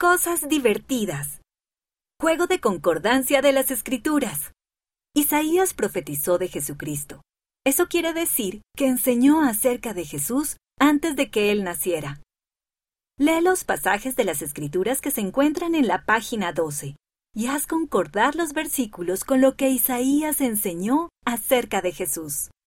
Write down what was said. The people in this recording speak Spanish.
Cosas divertidas. Juego de concordancia de las Escrituras. Isaías profetizó de Jesucristo. Eso quiere decir que enseñó acerca de Jesús antes de que Él naciera. Lee los pasajes de las Escrituras que se encuentran en la página 12 y haz concordar los versículos con lo que Isaías enseñó acerca de Jesús.